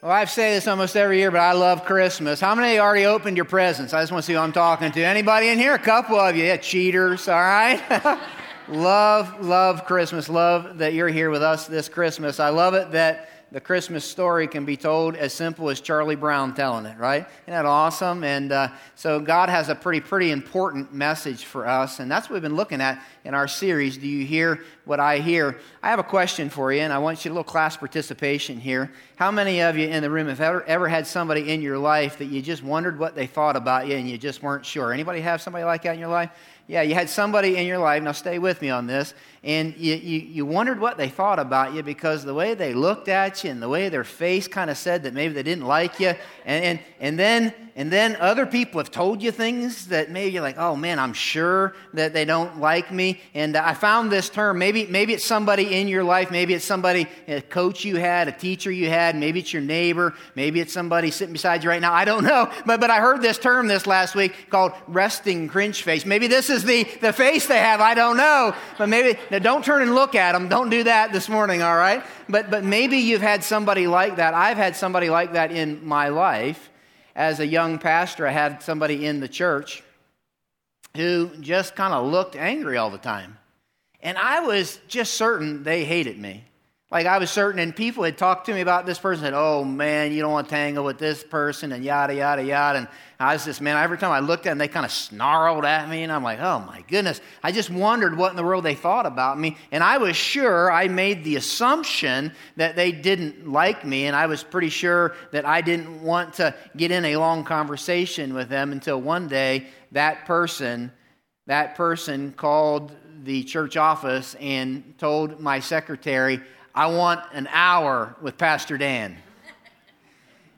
Well, I say this almost every year, but I love Christmas. How many already opened your presents? I just want to see who I'm talking to. Anybody in here? A couple of you. Yeah, cheaters, all right? love, love Christmas. Love that you're here with us this Christmas. I love it that the Christmas story can be told as simple as Charlie Brown telling it, right? Isn't that awesome? And uh, so God has a pretty, pretty important message for us, and that's what we've been looking at in our series. Do you hear what I hear? I have a question for you, and I want you a little class participation here. How many of you in the room have ever, ever had somebody in your life that you just wondered what they thought about you and you just weren't sure? Anybody have somebody like that in your life? Yeah, you had somebody in your life, now stay with me on this, and you, you, you, wondered what they thought about you because the way they looked at you and the way their face kind of said that maybe they didn't like you. And, and, and, then, and then other people have told you things that maybe you're like, oh man, I'm sure that they don't like me. And I found this term. Maybe, maybe it's somebody in your life. Maybe it's somebody, a coach you had, a teacher you had. Maybe it's your neighbor. Maybe it's somebody sitting beside you right now. I don't know. But, but I heard this term this last week called resting cringe face. Maybe this is the, the face they have. I don't know. But maybe, now don't turn and look at them. Don't do that this morning, all right? But, but maybe you've had somebody like that. I've had somebody like that in my life. As a young pastor, I had somebody in the church who just kind of looked angry all the time. And I was just certain they hated me. Like I was certain, and people had talked to me about this person, said, Oh man, you don't want to tangle with this person, and yada, yada, yada. And I was just, man, every time I looked at them, they kind of snarled at me, and I'm like, Oh my goodness. I just wondered what in the world they thought about me. And I was sure I made the assumption that they didn't like me, and I was pretty sure that I didn't want to get in a long conversation with them until one day that person, that person called the church office and told my secretary, I want an hour with Pastor Dan.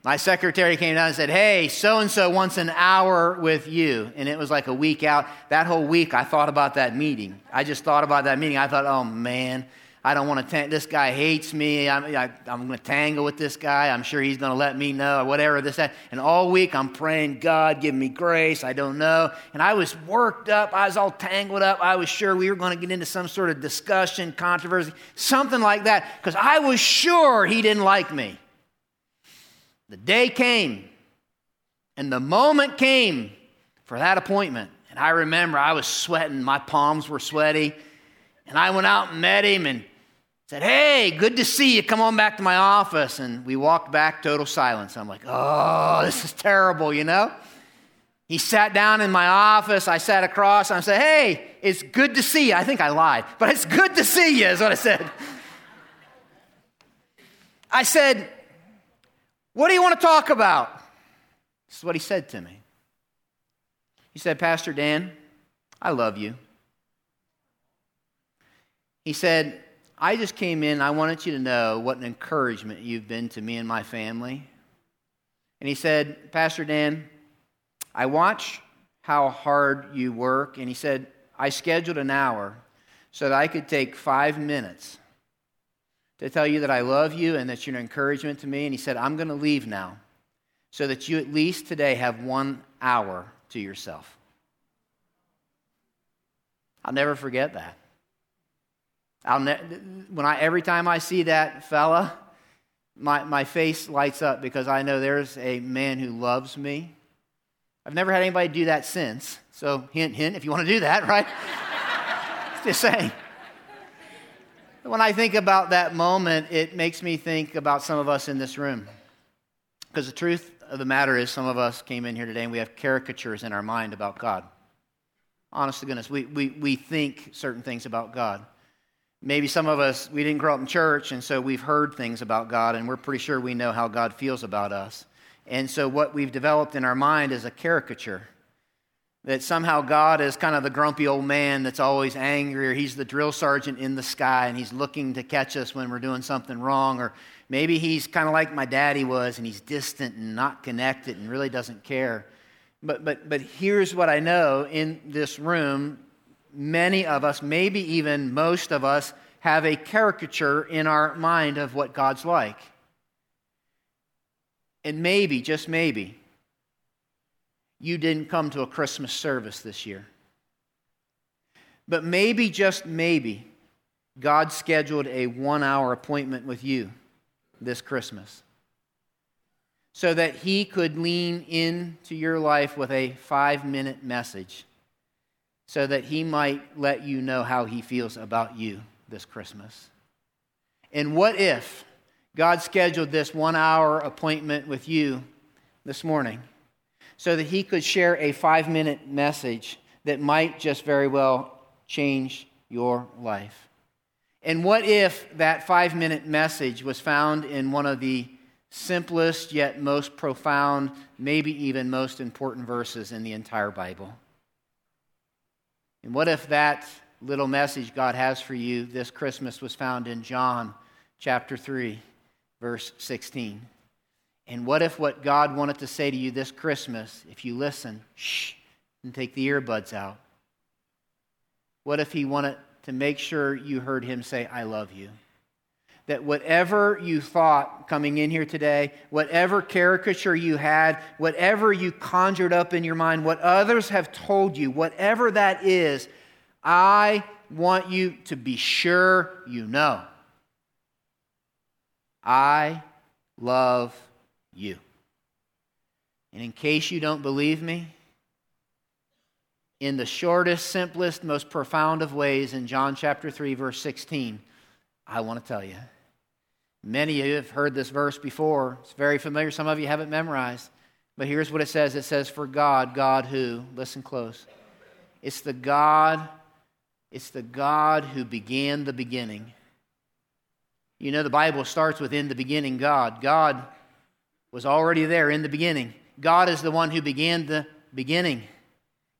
My secretary came down and said, Hey, so and so wants an hour with you. And it was like a week out. That whole week, I thought about that meeting. I just thought about that meeting. I thought, Oh man, I don't want to, tang- this guy hates me. I'm, I, am going to tangle with this guy. I'm sure he's going to let me know or whatever this, that. And all week I'm praying, God, give me grace. I don't know. And I was worked up. I was all tangled up. I was sure we were going to get into some sort of discussion, controversy, something like that, because I was sure he didn't like me. The day came, and the moment came for that appointment. And I remember I was sweating, my palms were sweaty. And I went out and met him, and said, Hey, good to see you. Come on back to my office. And we walked back, total silence. I'm like, Oh, this is terrible, you know? He sat down in my office. I sat across and I said, Hey, it's good to see you. I think I lied, but it's good to see you, is what I said. I said, What do you want to talk about? This is what he said to me. He said, Pastor Dan, I love you. He said, I just came in. I wanted you to know what an encouragement you've been to me and my family. And he said, Pastor Dan, I watch how hard you work. And he said, I scheduled an hour so that I could take five minutes to tell you that I love you and that you're an encouragement to me. And he said, I'm going to leave now so that you at least today have one hour to yourself. I'll never forget that. I'll ne- when I, every time I see that fella, my, my face lights up because I know there's a man who loves me. I've never had anybody do that since. So, hint, hint, if you want to do that, right? Just saying. When I think about that moment, it makes me think about some of us in this room. Because the truth of the matter is, some of us came in here today and we have caricatures in our mind about God. Honest to goodness, we, we, we think certain things about God. Maybe some of us, we didn't grow up in church, and so we've heard things about God, and we're pretty sure we know how God feels about us. And so what we've developed in our mind is a caricature that somehow God is kind of the grumpy old man that's always angry, or he's the drill sergeant in the sky and he's looking to catch us when we're doing something wrong, or maybe he's kind of like my daddy was and he's distant and not connected and really doesn't care. But, but, but here's what I know in this room many of us, maybe even most of us, have a caricature in our mind of what God's like. And maybe, just maybe, you didn't come to a Christmas service this year. But maybe, just maybe, God scheduled a one hour appointment with you this Christmas. so that he could lean into your life with a five minute message so that he might let you know how he feels about you this Christmas? And what if God scheduled this one hour appointment with you this morning so that he could share a five minute message that might just very well change your life? And what if that five minute message was found in one of the simplest yet most profound, maybe even most important verses in the entire Bible? And what if that little message God has for you this Christmas was found in John chapter 3, verse 16? And what if what God wanted to say to you this Christmas, if you listen, shh, and take the earbuds out? What if He wanted to make sure you heard Him say, I love you? That whatever you thought coming in here today, whatever caricature you had, whatever you conjured up in your mind, what others have told you, whatever that is, I want you to be sure you know. I love you. And in case you don't believe me, in the shortest, simplest, most profound of ways, in John chapter 3, verse 16, I want to tell you. Many of you have heard this verse before. It's very familiar. Some of you haven't memorized. But here's what it says it says, For God, God who, listen close. It's the God, it's the God who began the beginning. You know, the Bible starts with in the beginning, God. God was already there in the beginning. God is the one who began the beginning.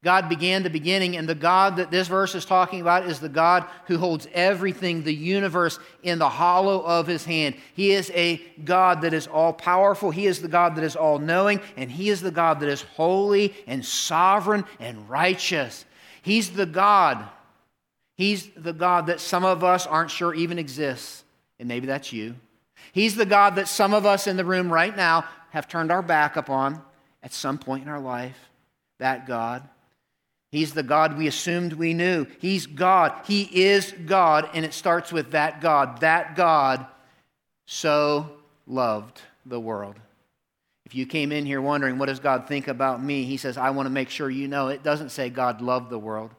God began the beginning, and the God that this verse is talking about is the God who holds everything, the universe, in the hollow of his hand. He is a God that is all powerful. He is the God that is all knowing, and he is the God that is holy and sovereign and righteous. He's the God. He's the God that some of us aren't sure even exists, and maybe that's you. He's the God that some of us in the room right now have turned our back upon at some point in our life. That God. He's the God we assumed we knew. He's God. He is God, and it starts with that God. That God so loved the world. If you came in here wondering, what does God think about me? He says, I want to make sure you know. It doesn't say God loved the world,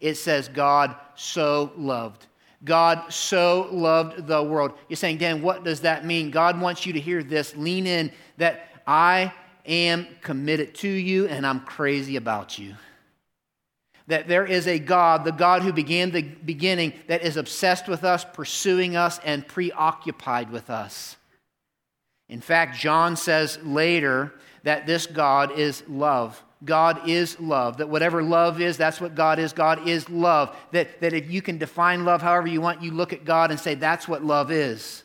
it says God so loved. God so loved the world. You're saying, Dan, what does that mean? God wants you to hear this. Lean in that I am committed to you and I'm crazy about you that there is a God, the God who began the beginning, that is obsessed with us, pursuing us, and preoccupied with us. In fact, John says later that this God is love. God is love. That whatever love is, that's what God is. God is love. That, that if you can define love however you want, you look at God and say, that's what love is.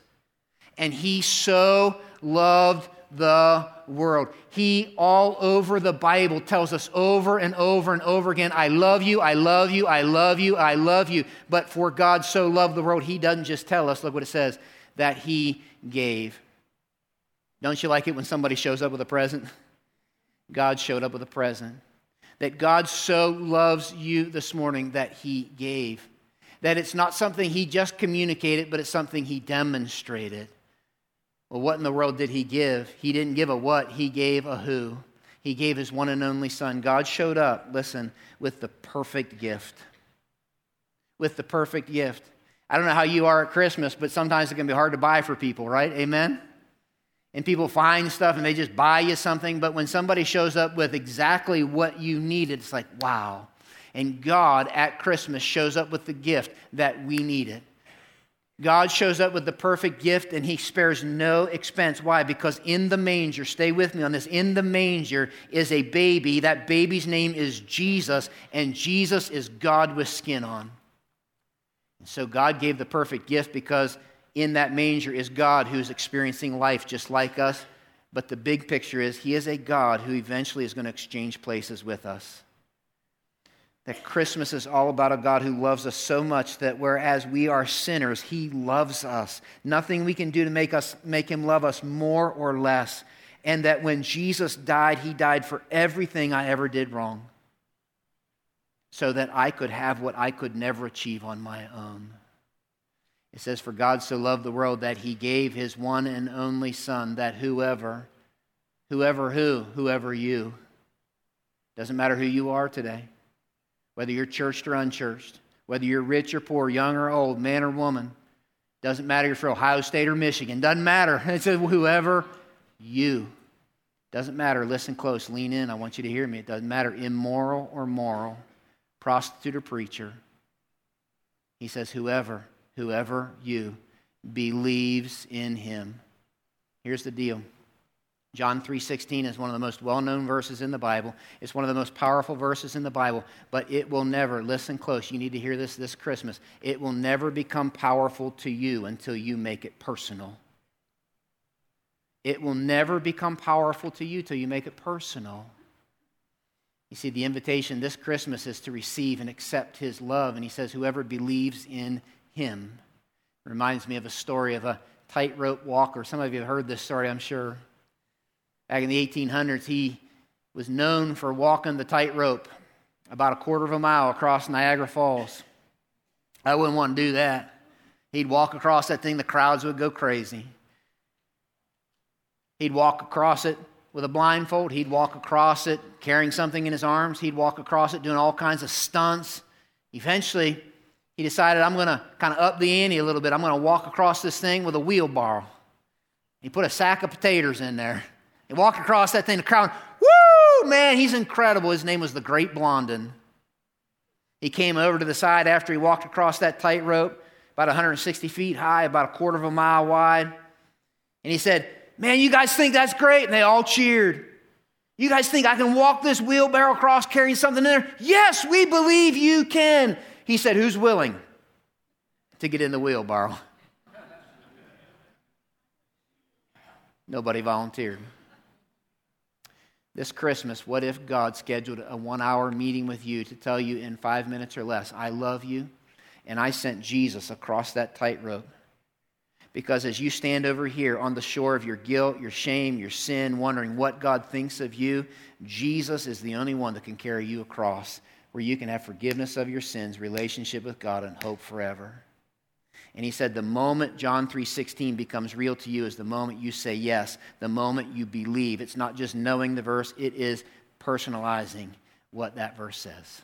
And He so loved the world. He, all over the Bible, tells us over and over and over again, I love you, I love you, I love you, I love you. But for God so loved the world, He doesn't just tell us, look what it says, that He gave. Don't you like it when somebody shows up with a present? God showed up with a present. That God so loves you this morning that He gave. That it's not something He just communicated, but it's something He demonstrated. Well, what in the world did he give? He didn't give a what, he gave a who. He gave his one and only son. God showed up, listen, with the perfect gift. With the perfect gift. I don't know how you are at Christmas, but sometimes it can be hard to buy for people, right? Amen? And people find stuff and they just buy you something, but when somebody shows up with exactly what you needed, it's like, wow. And God at Christmas shows up with the gift that we needed. God shows up with the perfect gift and he spares no expense. Why? Because in the manger, stay with me on this, in the manger is a baby. That baby's name is Jesus, and Jesus is God with skin on. And so God gave the perfect gift because in that manger is God who's experiencing life just like us. But the big picture is he is a God who eventually is going to exchange places with us. That Christmas is all about a God who loves us so much that whereas we are sinners, he loves us. Nothing we can do to make, us, make him love us more or less. And that when Jesus died, he died for everything I ever did wrong so that I could have what I could never achieve on my own. It says, For God so loved the world that he gave his one and only Son, that whoever Whoever who, whoever you. Doesn't matter who you are today, whether you're churched or unchurched, whether you're rich or poor, young or old, man or woman. Doesn't matter if you're Ohio State or Michigan. Doesn't matter. It's whoever you. Doesn't matter. Listen close. Lean in. I want you to hear me. It doesn't matter. Immoral or moral, prostitute or preacher. He says, whoever, whoever you believes in him. Here's the deal. John 3:16 is one of the most well-known verses in the Bible. It's one of the most powerful verses in the Bible, but it will never, listen close, you need to hear this this Christmas. It will never become powerful to you until you make it personal. It will never become powerful to you till you make it personal. You see, the invitation this Christmas is to receive and accept his love, and he says, Whoever believes in him. Reminds me of a story of a tightrope walker. Some of you have heard this story, I'm sure. Back in the 1800s, he was known for walking the tightrope about a quarter of a mile across Niagara Falls. I wouldn't want to do that. He'd walk across that thing, the crowds would go crazy. He'd walk across it with a blindfold. He'd walk across it carrying something in his arms. He'd walk across it doing all kinds of stunts. Eventually, he decided, I'm going to kind of up the ante a little bit. I'm going to walk across this thing with a wheelbarrow. He put a sack of potatoes in there. He walked across that thing. The crowd, woo, man, he's incredible. His name was the Great Blondin. He came over to the side after he walked across that tightrope, about 160 feet high, about a quarter of a mile wide. And he said, Man, you guys think that's great? And they all cheered. You guys think I can walk this wheelbarrow across carrying something in there? Yes, we believe you can. He said, Who's willing to get in the wheelbarrow? Nobody volunteered. This Christmas, what if God scheduled a one hour meeting with you to tell you in five minutes or less, I love you, and I sent Jesus across that tightrope? Because as you stand over here on the shore of your guilt, your shame, your sin, wondering what God thinks of you, Jesus is the only one that can carry you across where you can have forgiveness of your sins, relationship with God, and hope forever. And he said, the moment John 3.16 becomes real to you is the moment you say yes, the moment you believe. It's not just knowing the verse, it is personalizing what that verse says.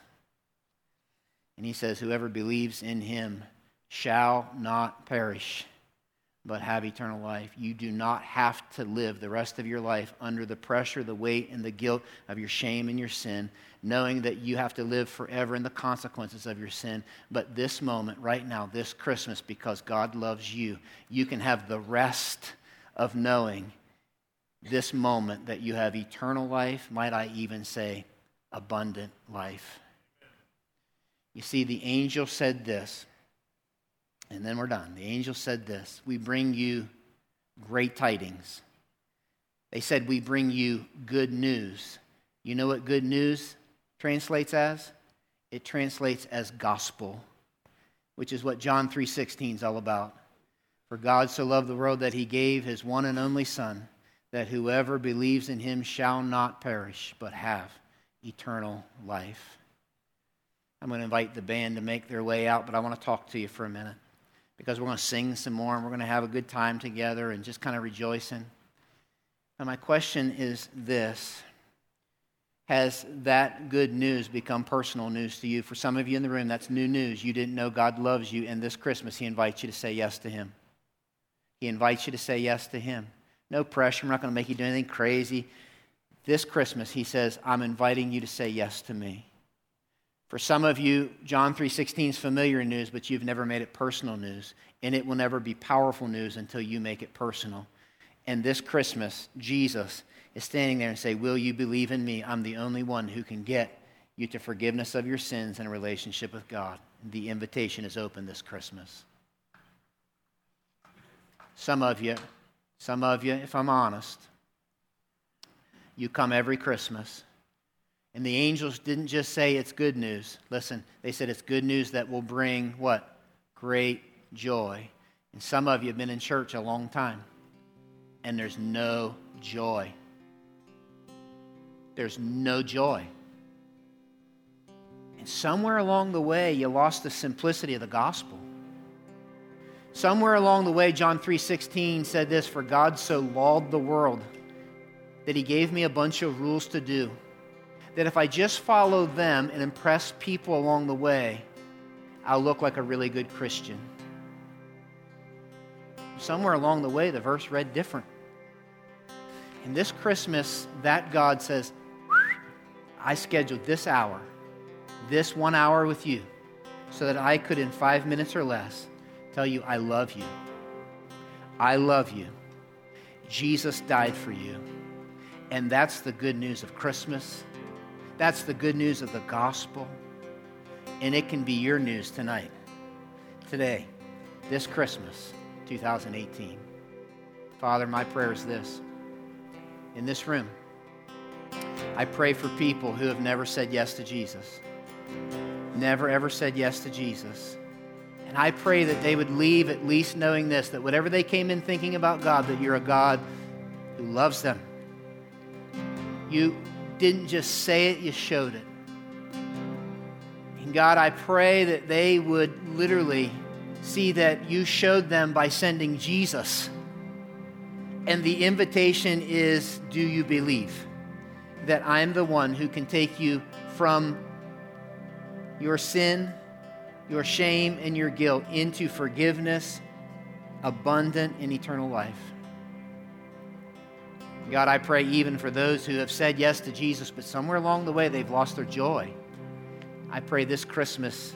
And he says, whoever believes in him shall not perish, but have eternal life. You do not have to live the rest of your life under the pressure, the weight, and the guilt of your shame and your sin, knowing that you have to live forever in the consequences of your sin. But this moment, right now, this Christmas, because God loves you, you can have the rest of knowing this moment that you have eternal life, might I even say, abundant life. You see, the angel said this and then we're done. The angel said this We bring you great tidings. They said, We bring you good news. You know what good news translates as? It translates as gospel, which is what John 3:16 is all about. For God so loved the world that he gave his one and only son that whoever believes in him shall not perish but have eternal life. I'm going to invite the band to make their way out, but I want to talk to you for a minute because we're going to sing some more and we're going to have a good time together and just kind of rejoicing. And my question is this Has that good news become personal news to you? For some of you in the room, that's new news. You didn't know God loves you, and this Christmas, He invites you to say yes to Him. He invites you to say yes to Him. No pressure. I'm not going to make you do anything crazy. This Christmas, He says, I'm inviting you to say yes to me. For some of you, John 3:16 is familiar news, but you've never made it personal news, and it will never be powerful news until you make it personal. And this Christmas, Jesus is standing there and say, "Will you believe in me? I'm the only one who can get you to forgiveness of your sins and a relationship with God." The invitation is open this Christmas. Some of you, some of you, if I'm honest, you come every Christmas and the angels didn't just say it's good news. Listen, they said it's good news that will bring what? Great joy. And some of you have been in church a long time, and there's no joy. There's no joy. And somewhere along the way, you lost the simplicity of the gospel. Somewhere along the way, John 3:16 said this, "For God so loved the world that He gave me a bunch of rules to do. That if I just follow them and impress people along the way, I'll look like a really good Christian. Somewhere along the way, the verse read different. And this Christmas, that God says, I scheduled this hour, this one hour with you, so that I could, in five minutes or less, tell you, I love you. I love you. Jesus died for you. And that's the good news of Christmas. That's the good news of the gospel. And it can be your news tonight, today, this Christmas, 2018. Father, my prayer is this. In this room, I pray for people who have never said yes to Jesus. Never, ever said yes to Jesus. And I pray that they would leave at least knowing this that whatever they came in thinking about God, that you're a God who loves them. You didn't just say it, you showed it. And God, I pray that they would literally see that you showed them by sending Jesus. And the invitation is do you believe that I'm the one who can take you from your sin, your shame, and your guilt into forgiveness, abundant, and eternal life? God, I pray even for those who have said yes to Jesus, but somewhere along the way they've lost their joy. I pray this Christmas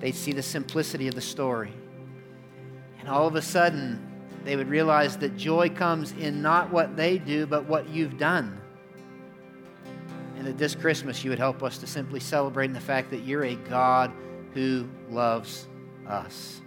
they'd see the simplicity of the story. And all of a sudden, they would realize that joy comes in not what they do, but what you've done. And that this Christmas you would help us to simply celebrate in the fact that you're a God who loves us.